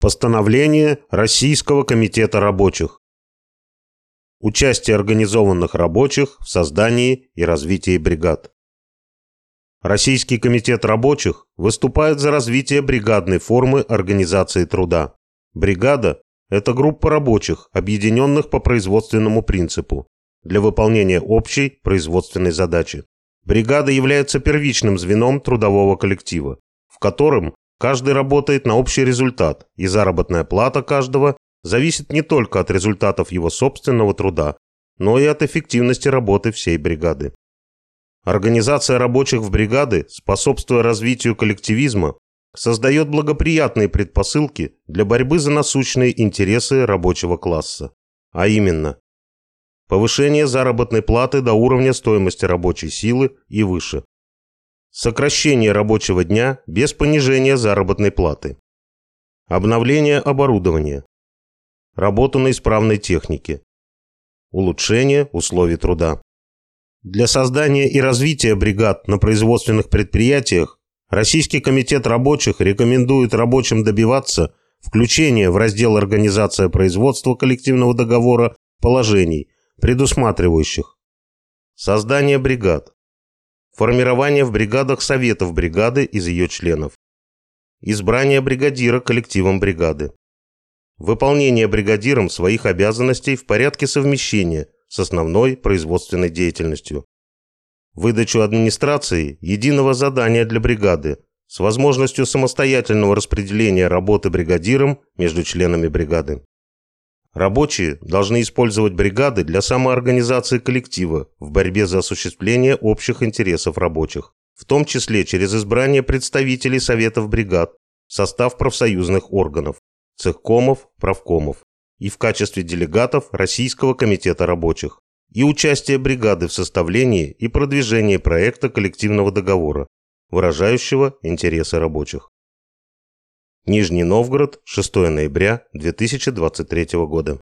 Постановление Российского комитета рабочих. Участие организованных рабочих в создании и развитии бригад. Российский комитет рабочих выступает за развитие бригадной формы организации труда. Бригада – это группа рабочих, объединенных по производственному принципу для выполнения общей производственной задачи. Бригада является первичным звеном трудового коллектива, в котором Каждый работает на общий результат, и заработная плата каждого зависит не только от результатов его собственного труда, но и от эффективности работы всей бригады. Организация рабочих в бригады, способствуя развитию коллективизма, создает благоприятные предпосылки для борьбы за насущные интересы рабочего класса, а именно повышение заработной платы до уровня стоимости рабочей силы и выше, Сокращение рабочего дня без понижения заработной платы. Обновление оборудования. Работа на исправной технике. Улучшение условий труда. Для создания и развития бригад на производственных предприятиях Российский комитет рабочих рекомендует рабочим добиваться включения в раздел «Организация производства коллективного договора» положений, предусматривающих создание бригад, Формирование в бригадах советов бригады из ее членов. Избрание бригадира коллективом бригады. Выполнение бригадиром своих обязанностей в порядке совмещения с основной производственной деятельностью. Выдачу администрации единого задания для бригады с возможностью самостоятельного распределения работы бригадиром между членами бригады. Рабочие должны использовать бригады для самоорганизации коллектива в борьбе за осуществление общих интересов рабочих, в том числе через избрание представителей советов бригад состав профсоюзных органов, цехкомов, правкомов и в качестве делегатов Российского комитета рабочих и участие бригады в составлении и продвижении проекта коллективного договора, выражающего интересы рабочих. Нижний Новгород, 6 ноября 2023 года.